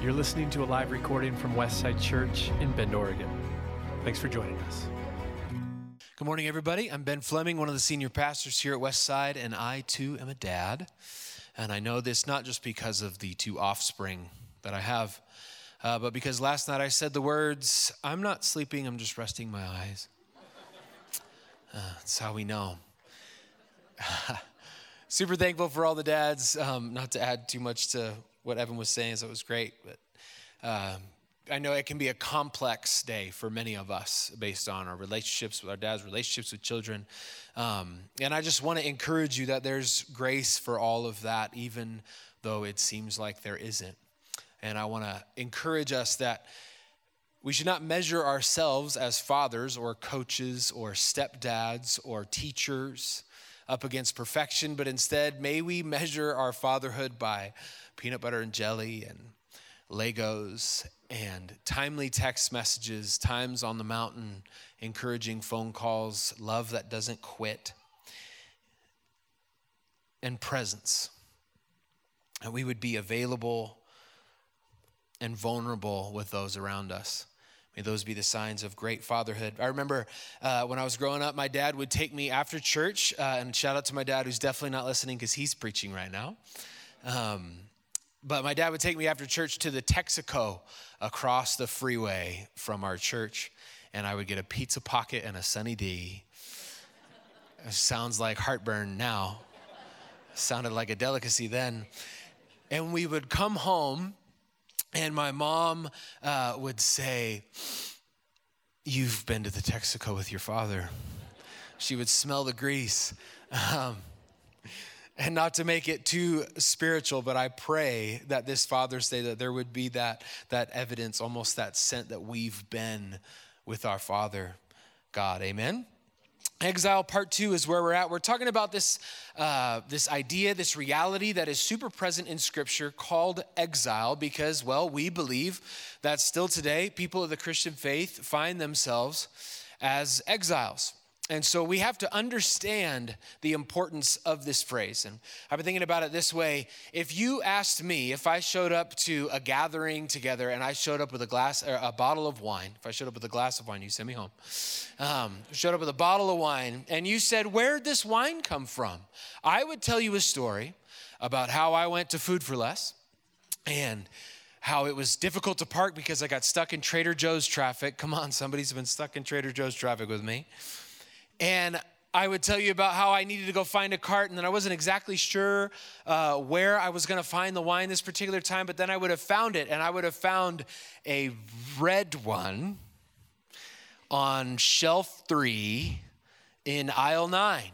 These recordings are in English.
You're listening to a live recording from Westside Church in Bend, Oregon. Thanks for joining us. Good morning, everybody. I'm Ben Fleming, one of the senior pastors here at Westside, and I too am a dad. And I know this not just because of the two offspring that I have, uh, but because last night I said the words, I'm not sleeping, I'm just resting my eyes. Uh, that's how we know. Super thankful for all the dads. Um, not to add too much to what Evan was saying, is it was great, but um, I know it can be a complex day for many of us based on our relationships with our dads, relationships with children. Um, and I just want to encourage you that there's grace for all of that, even though it seems like there isn't. And I want to encourage us that we should not measure ourselves as fathers or coaches or stepdads or teachers up against perfection, but instead, may we measure our fatherhood by peanut butter and jelly and Legos and timely text messages, times on the mountain, encouraging phone calls, love that doesn't quit, and presence. And we would be available and vulnerable with those around us. May those be the signs of great fatherhood. I remember uh, when I was growing up, my dad would take me after church, uh, and shout out to my dad who's definitely not listening because he's preaching right now. Um, but my dad would take me after church to the Texaco across the freeway from our church, and I would get a pizza pocket and a Sunny D. Sounds like heartburn now. Sounded like a delicacy then. And we would come home and my mom uh, would say, You've been to the Texaco with your father. She would smell the grease. Um, and not to make it too spiritual, but I pray that this Father's Day that there would be that, that evidence, almost that scent that we've been with our Father God. Amen. Exile part two is where we're at. We're talking about this, uh, this idea, this reality that is super present in Scripture called exile because, well, we believe that still today people of the Christian faith find themselves as exiles. And so we have to understand the importance of this phrase. And I've been thinking about it this way. If you asked me, if I showed up to a gathering together and I showed up with a glass, or a bottle of wine, if I showed up with a glass of wine, you send me home. Um, showed up with a bottle of wine, and you said, Where'd this wine come from? I would tell you a story about how I went to Food for Less and how it was difficult to park because I got stuck in Trader Joe's traffic. Come on, somebody's been stuck in Trader Joe's traffic with me. And I would tell you about how I needed to go find a cart, and then I wasn't exactly sure uh, where I was going to find the wine this particular time, but then I would have found it, and I would have found a red one on shelf three in aisle nine.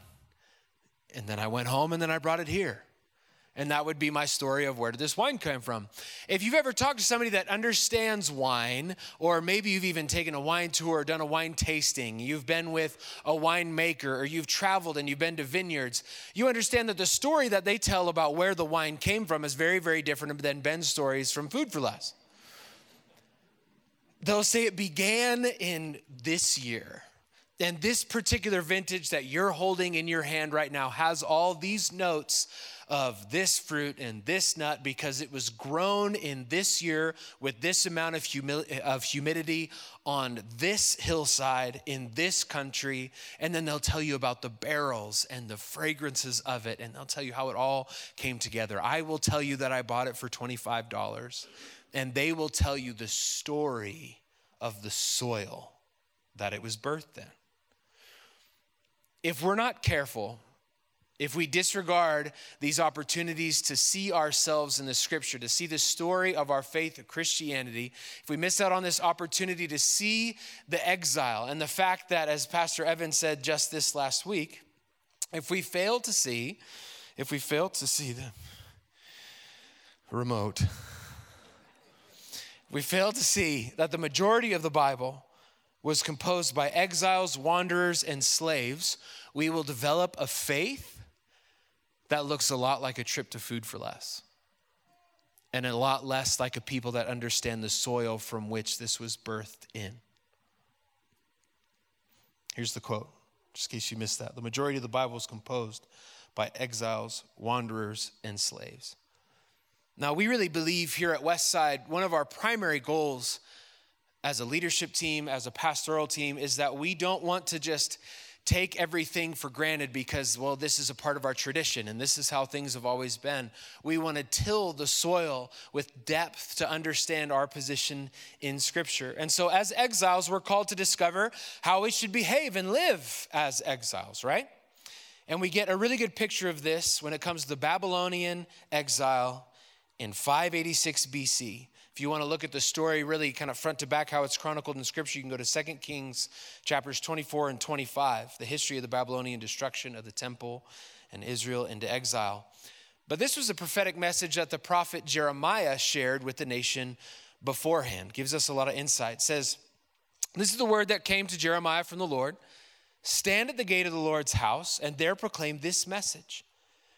And then I went home, and then I brought it here. And that would be my story of where did this wine come from. If you've ever talked to somebody that understands wine, or maybe you've even taken a wine tour or done a wine tasting, you've been with a winemaker, or you've traveled and you've been to vineyards, you understand that the story that they tell about where the wine came from is very, very different than Ben's stories from Food for Less. They'll say it began in this year. And this particular vintage that you're holding in your hand right now has all these notes of this fruit and this nut because it was grown in this year with this amount of, humi- of humidity on this hillside in this country. And then they'll tell you about the barrels and the fragrances of it, and they'll tell you how it all came together. I will tell you that I bought it for $25, and they will tell you the story of the soil that it was birthed in. If we're not careful, if we disregard these opportunities to see ourselves in the scripture, to see the story of our faith of Christianity, if we miss out on this opportunity to see the exile and the fact that, as Pastor Evan said just this last week, if we fail to see, if we fail to see the remote, we fail to see that the majority of the Bible was composed by exiles, wanderers, and slaves, we will develop a faith that looks a lot like a trip to Food for Less and a lot less like a people that understand the soil from which this was birthed in. Here's the quote, just in case you missed that. The majority of the Bible is composed by exiles, wanderers, and slaves. Now, we really believe here at Westside, one of our primary goals as a leadership team, as a pastoral team, is that we don't want to just take everything for granted because, well, this is a part of our tradition and this is how things have always been. We want to till the soil with depth to understand our position in Scripture. And so, as exiles, we're called to discover how we should behave and live as exiles, right? And we get a really good picture of this when it comes to the Babylonian exile in 586 BC. If you want to look at the story really kind of front to back how it's chronicled in scripture, you can go to 2 Kings chapters 24 and 25, the history of the Babylonian destruction of the temple and Israel into exile. But this was a prophetic message that the prophet Jeremiah shared with the nation beforehand. Gives us a lot of insight. It says, This is the word that came to Jeremiah from the Lord. Stand at the gate of the Lord's house and there proclaim this message.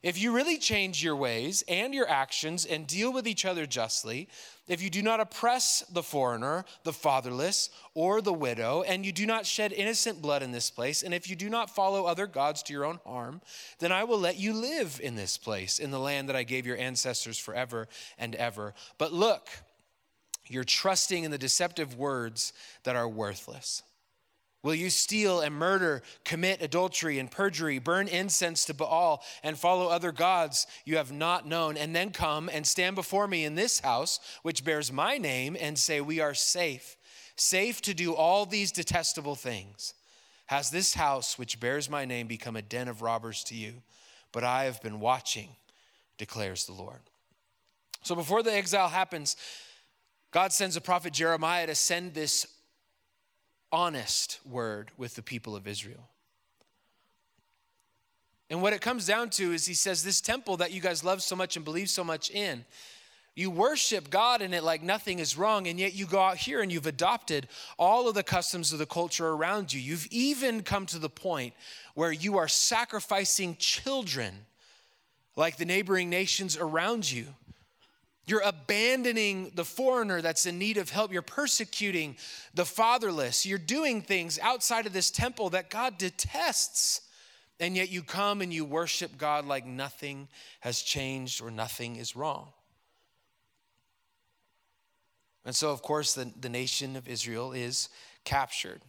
If you really change your ways and your actions and deal with each other justly, if you do not oppress the foreigner, the fatherless, or the widow, and you do not shed innocent blood in this place, and if you do not follow other gods to your own harm, then I will let you live in this place, in the land that I gave your ancestors forever and ever. But look, you're trusting in the deceptive words that are worthless. Will you steal and murder, commit adultery and perjury, burn incense to Baal, and follow other gods you have not known, and then come and stand before me in this house, which bears my name, and say, We are safe, safe to do all these detestable things? Has this house, which bears my name, become a den of robbers to you? But I have been watching, declares the Lord. So before the exile happens, God sends the prophet Jeremiah to send this honest word with the people of Israel. And what it comes down to is he says, This temple that you guys love so much and believe so much in, you worship God in it like nothing is wrong, and yet you go out here and you've adopted all of the customs of the culture around you. You've even come to the point where you are sacrificing children like the neighboring nations around you. You're abandoning the foreigner that's in need of help. You're persecuting the fatherless. You're doing things outside of this temple that God detests. And yet you come and you worship God like nothing has changed or nothing is wrong. And so, of course, the, the nation of Israel is captured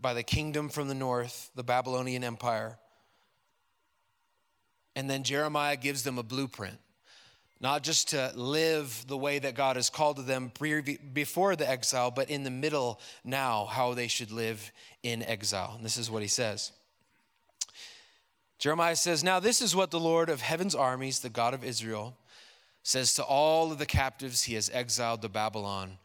by the kingdom from the north, the Babylonian Empire. And then Jeremiah gives them a blueprint not just to live the way that God has called to them before the exile, but in the middle now, how they should live in exile. And this is what he says. Jeremiah says, Now this is what the Lord of heaven's armies, the God of Israel, says to all of the captives he has exiled to Babylon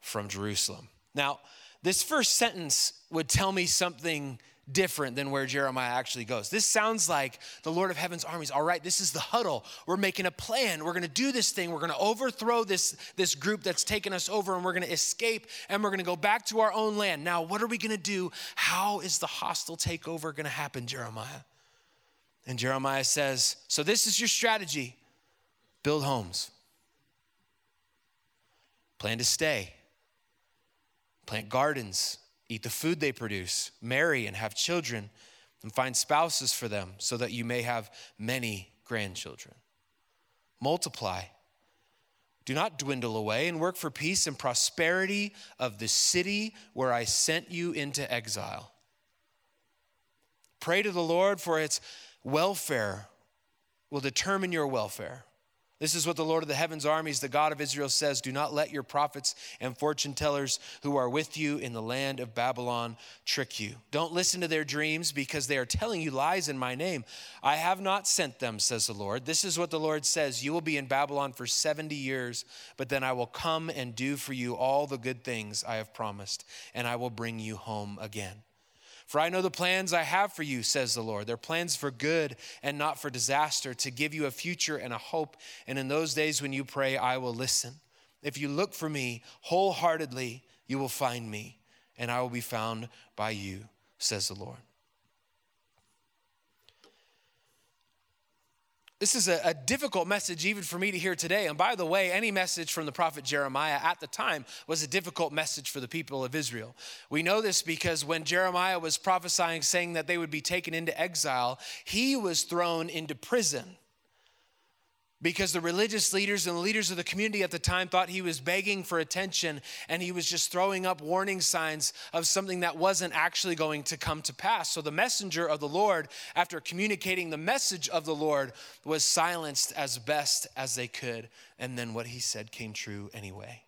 from Jerusalem. Now, this first sentence would tell me something different than where Jeremiah actually goes. This sounds like the Lord of Heaven's armies. All right, this is the huddle. We're making a plan. We're going to do this thing. We're going to overthrow this, this group that's taken us over and we're going to escape and we're going to go back to our own land. Now, what are we going to do? How is the hostile takeover going to happen, Jeremiah? And Jeremiah says, So this is your strategy build homes, plan to stay, plant gardens eat the food they produce, marry and have children, and find spouses for them so that you may have many grandchildren. Multiply. Do not dwindle away and work for peace and prosperity of the city where I sent you into exile. Pray to the Lord for its welfare will determine your welfare. This is what the Lord of the heavens armies, the God of Israel, says Do not let your prophets and fortune tellers who are with you in the land of Babylon trick you. Don't listen to their dreams because they are telling you lies in my name. I have not sent them, says the Lord. This is what the Lord says You will be in Babylon for 70 years, but then I will come and do for you all the good things I have promised, and I will bring you home again. For I know the plans I have for you, says the Lord. They're plans for good and not for disaster, to give you a future and a hope. And in those days when you pray, I will listen. If you look for me wholeheartedly, you will find me, and I will be found by you, says the Lord. This is a, a, difficult message even for me to hear today. And by the way, any message from the prophet Jeremiah at the time was a difficult message for the people of Israel. We know this because when Jeremiah was prophesying, saying that they would be taken into exile, he was thrown into prison because the religious leaders and the leaders of the community at the time thought he was begging for attention and he was just throwing up warning signs of something that wasn't actually going to come to pass. So the messenger of the Lord, after communicating the message of the Lord, was silenced as best as they could. And then what he said came true anyway.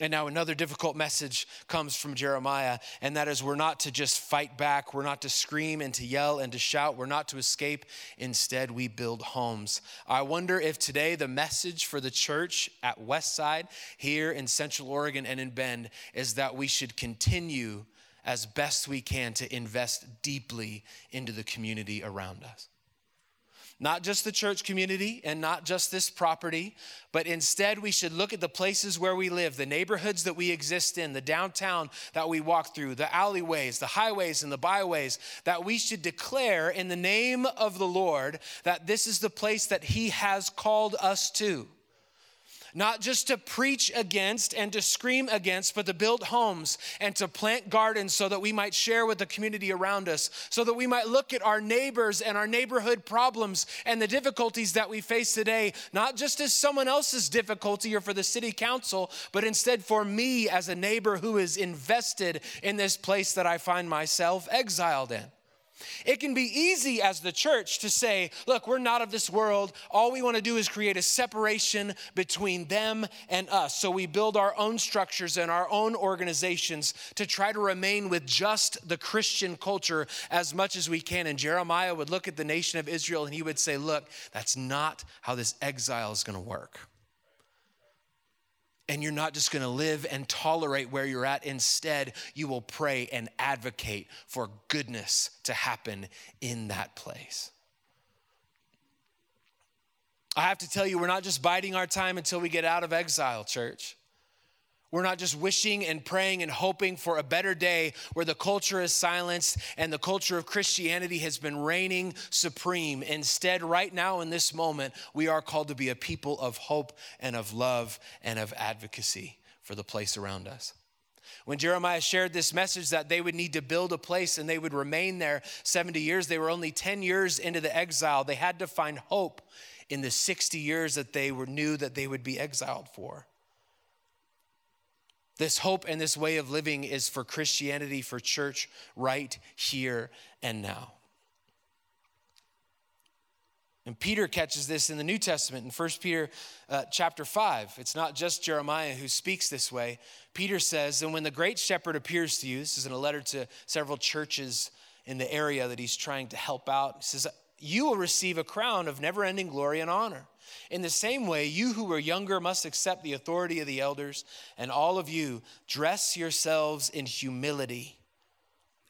And now another difficult message comes from Jeremiah, and that is we're not to just fight back, we're not to scream and to yell and to shout, we're not to escape. Instead, we build homes. I wonder if today the message for the church at Westside, here in Central Oregon and in Bend, is that we should continue as best we can to invest deeply into the community around us not just the church community and not just this property, but instead we should look at the places where we live, the neighborhoods that we exist in, the downtown that we walk through, the alleyways, the highways, and the byways, that we should declare in the name of the Lord that this is the place that He has called us to not just to preach against and to scream against, but to build homes and to plant gardens so that we might share with the community around us, so that we might look at our neighbors and our neighborhood problems and the difficulties that we face today, not just as someone else's difficulty or for the city council, but instead for me as a neighbor who is invested in this place that I find myself exiled in. It can be easy as the church to say, look, we're not of this world. All we want to do is create a separation between them and us. So we build our own structures and our own organizations to try to remain with just the Christian culture as much as we can. And Jeremiah would look at the nation of Israel and he would say, look, that's not how this exile is going to work and you're not just going to live and tolerate where you're at. Instead, you will pray and advocate for goodness to happen in that place. I have to tell you, we're not just biding our time until we get out of exile, church. We're not just wishing and praying and hoping for a better day where the culture is silenced and the culture of Christianity has been reigning supreme. Instead, right now in this moment, we are called to be a people of hope and of love and of advocacy for the place around us. When Jeremiah shared this message that they would need to build a place and they would remain there 70 years, they were only 10 years into the exile. They had to find hope in the 60 years that they were knew that they would be exiled for. This hope and this way of living is for Christianity, for church, right here and now. And Peter catches this in the New Testament in 1 Peter uh, chapter 5. It's not just Jeremiah who speaks this way. Peter says, And when the great shepherd appears to you, this is in a letter to several churches in the area that he's trying to help out, he says, You will receive a crown of never ending glory and honor in the same way, you who are younger must accept the authority of the elders, and all of you dress yourselves in humility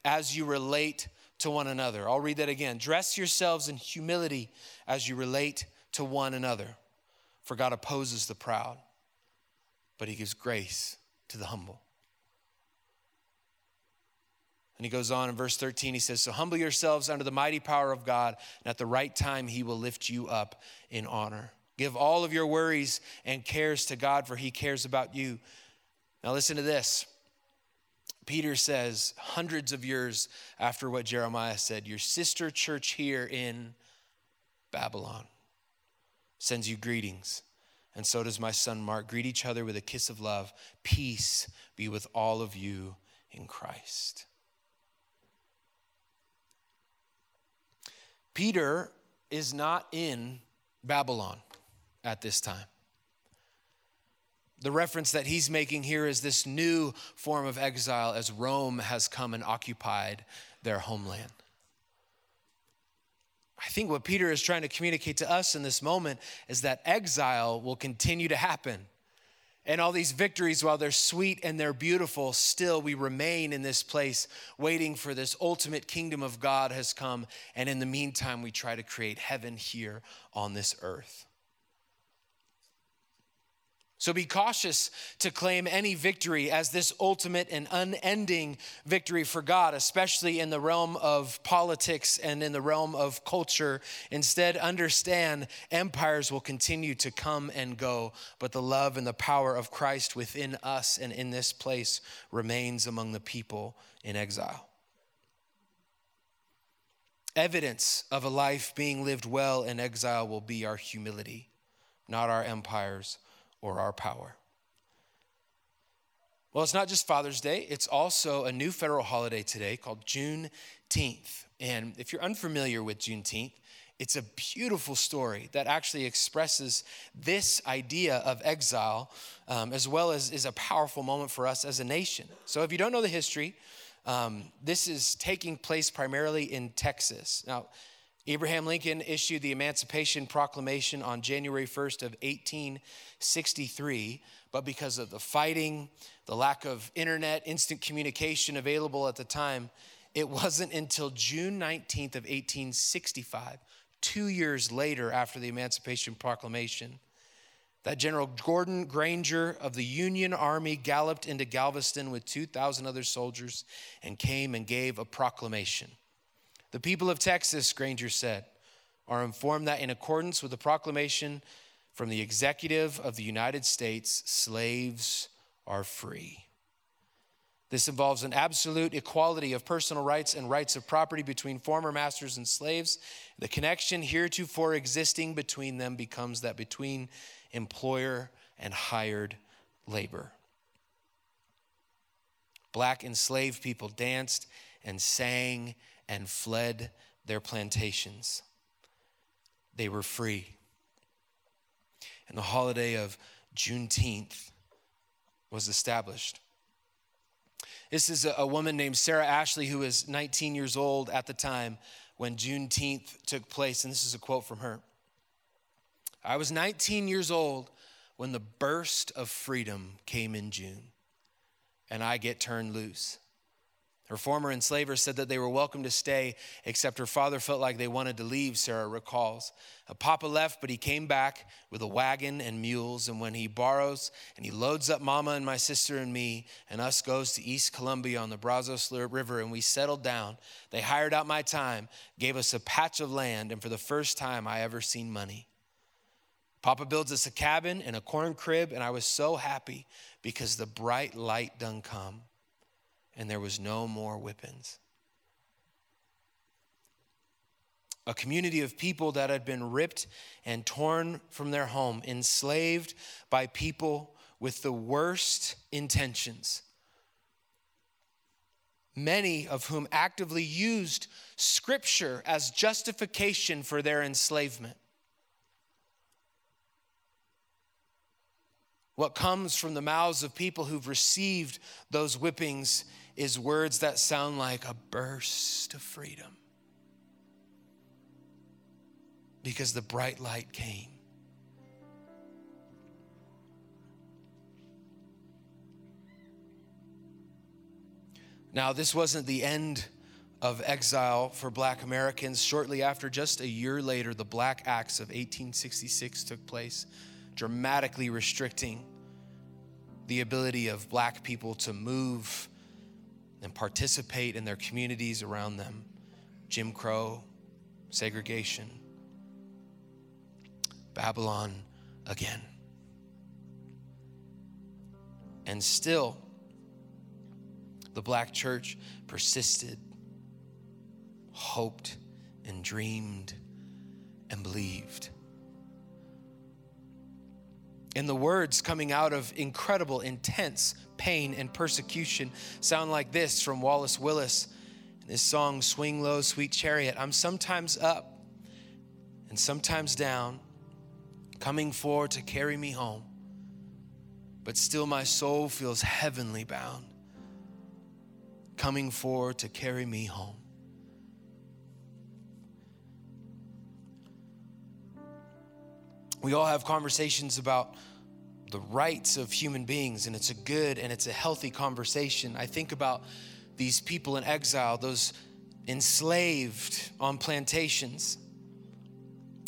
as you relate to one another. I'll read that again. Dress yourselves in humility as you relate to one another. For God opposes the proud, but he gives grace to the humble. And he goes on in verse 13, he says, So humble yourselves under the mighty power of God, and at the right time he will lift you up in honor. Give all of your worries and cares to God, for He cares about you. Now, listen to this. Peter says, hundreds of years after what Jeremiah said, your sister church here in Babylon sends you greetings. And so does my son Mark. Greet each other with a kiss of love. Peace be with all of you in Christ. Peter is not in Babylon at this time. The reference that he's making here is this new form of exile as Rome has come and occupied their homeland. I think what Peter is trying to communicate to us in this moment is that exile will continue to happen. And all these victories, while they're sweet and they're beautiful, still we remain in this place waiting for this ultimate kingdom of God has come. And in the meantime, we try to create heaven here on this earth. So be cautious to claim any victory as this ultimate and unending victory for God, especially in the realm of politics and in the realm of culture. Instead, understand empires will continue to come and go, but the love and the power of Christ within us and in this place remains among the people in exile. Evidence of a life being lived well in exile will be our humility, not our empires or our power. Well, it's not just Father's Day, it's also a new federal holiday today called Juneteenth. And if you're unfamiliar with Juneteenth, it's a beautiful story that actually expresses this idea of exile, um, as well as is a powerful moment for us as a nation. So, if you don't know the history, um, this is taking place primarily in Texas. Now, Abraham Lincoln issued the Emancipation Proclamation on January 1st of 1863, but because of the fighting, the lack of internet, instant communication available at the time, it wasn't until June 19th of 1865, 2 years later after the Emancipation Proclamation, that General Gordon Granger of the Union Army galloped into Galveston with 2,000 other soldiers and came and gave a proclamation the people of Texas, Granger said, are informed that in accordance with the proclamation from the executive of the United States, slaves are free. This involves an absolute equality of personal rights and rights of property between former masters and slaves. The connection heretofore existing between them becomes that between employer and hired labor. Black enslaved people danced and sang and fled their plantations. They were free. And the holiday of Juneteenth was established. This is a, woman named Sarah Ashley who was 19 years old at the time when Juneteenth took place. And this is a quote from her I was 19 years old when the burst of freedom came in June, and I get turned loose. Her former enslavers said that they were welcome to stay, except her father felt like they wanted to leave, Sarah recalls. Papa left, but he came back with a wagon and mules. And when he borrows and he loads up Mama and my sister and me, and us goes to East Columbia on the Brazos River, and we settled down, they hired out my time, gave us a patch of land, and for the first time I ever seen money. Papa builds us a cabin and a corn crib, and I was so happy because the bright light done come and there was no more whippings. A community of people that had been ripped and torn from their home, enslaved by people with the worst intentions. Many of whom actively used scripture as justification for their enslavement. What comes from the mouths of people who've received those whippings is words that sound like a burst of freedom. Because the bright light came. Now, this wasn't the end of exile for black Americans. Shortly after, just a year later, the Black Acts of 1866 took place, dramatically restricting the ability of black people to move and participate in their communities around them. Jim Crow, segregation, Babylon again. And still, the black church persisted, hoped, and dreamed and believed. And the words coming out of incredible, intense pain and persecution sound like this from Wallace Willis in his song, Swing Low, Sweet Chariot. I'm sometimes up and sometimes down, coming forward to carry me home, but still my soul feels heavenly bound, coming forward to carry me home. We all have conversations about the rights of human beings, and it's a good and it's a healthy conversation. I think about these people in exile, those enslaved on plantations.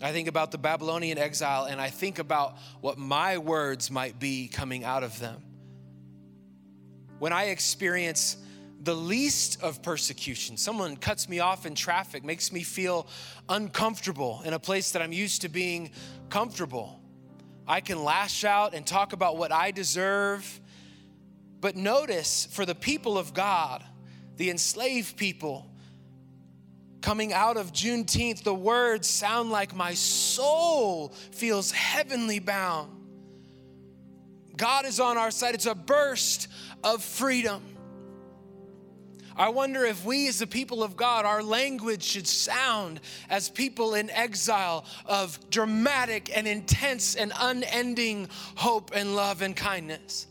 I think about the Babylonian exile and I think about what my words might be coming out of them. When I experience the least of persecution, someone cuts me off in traffic, makes me feel uncomfortable in a place that I'm used to being comfortable. I can lash out and talk about what I deserve. But notice for the people of God, the enslaved people, coming out of Juneteenth, the words sound like my soul feels heavenly bound. God is on our side. It's a burst of freedom. I wonder if we, as the people of God, our language should sound as people in exile of dramatic and intense and unending hope and love and kindness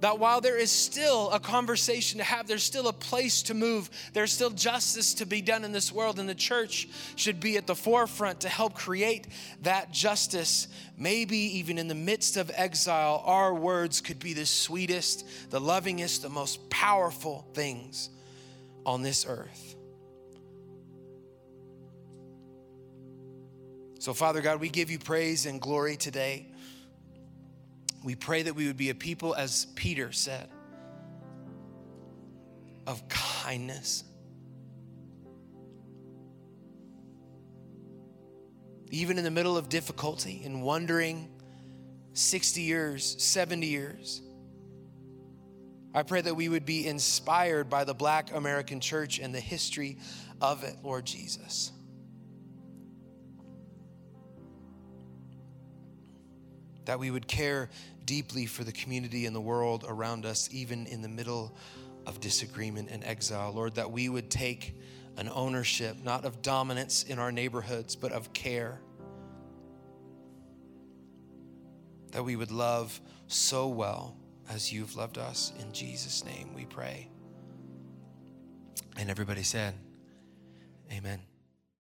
that while there is still a conversation to have, there's still a place to move, there's still justice to be done in this world, and the church should be at the forefront to help create that justice. Maybe even in the midst of exile, our words could be the sweetest, the lovingest, the most powerful things on this earth. So, Father God, we give you praise and glory today. We pray that we would be a people, as Peter said, of kindness. Even in the middle of difficulty and wondering 60 years, 70 years, I pray that we would be inspired by the black American church and the history of it, Lord Jesus. That we would care deeply for the community and the world around us, even in the middle of disagreement and exile. Lord, that we would take an ownership, not of dominance in our neighborhoods, but of care. That we would love so well as you've loved us. In Jesus' name we pray. And everybody said, Amen.